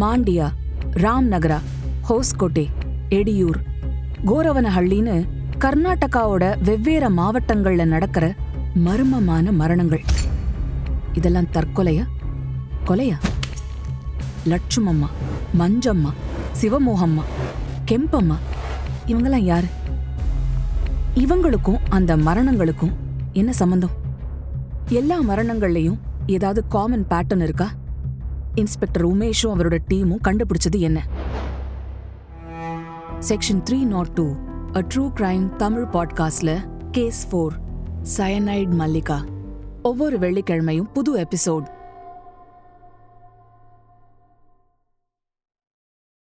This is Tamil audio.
மாண்டியா ராம்நகரா ஹோஸ்கோட்டே எடியூர் கோரவனஹள்ளின்னு கர்நாடகாவோட வெவ்வேறு மாவட்டங்கள்ல நடக்கிற மர்மமான மரணங்கள். இதெல்லாம் தற்கொலையா? கொலையா? லட்சுமம்மா மஞ்சம்மா சிவமோகம்மா கெம்பம்மா இவங்கெல்லாம் யாரு? இவங்களுக்கும் அந்த மரணங்களுக்கும் என்ன சம்பந்தம்? எல்லா மரணங்கள்லையும் ஏதாவது காமன் பேட்டர்ன் இருக்கா? இன்ஸ்பெக்டர் உமேஷும் அவரோட டீமும் கண்டுபிடிச்சது என்ன? Section three not two a true crime Tamil பாட்காஸ்ட்ல கேஸ் ஃபோர் சயனைட் மல்லிகா. ஒவ்வொரு வெள்ளிக்கிழமையும் புது எபிசோட்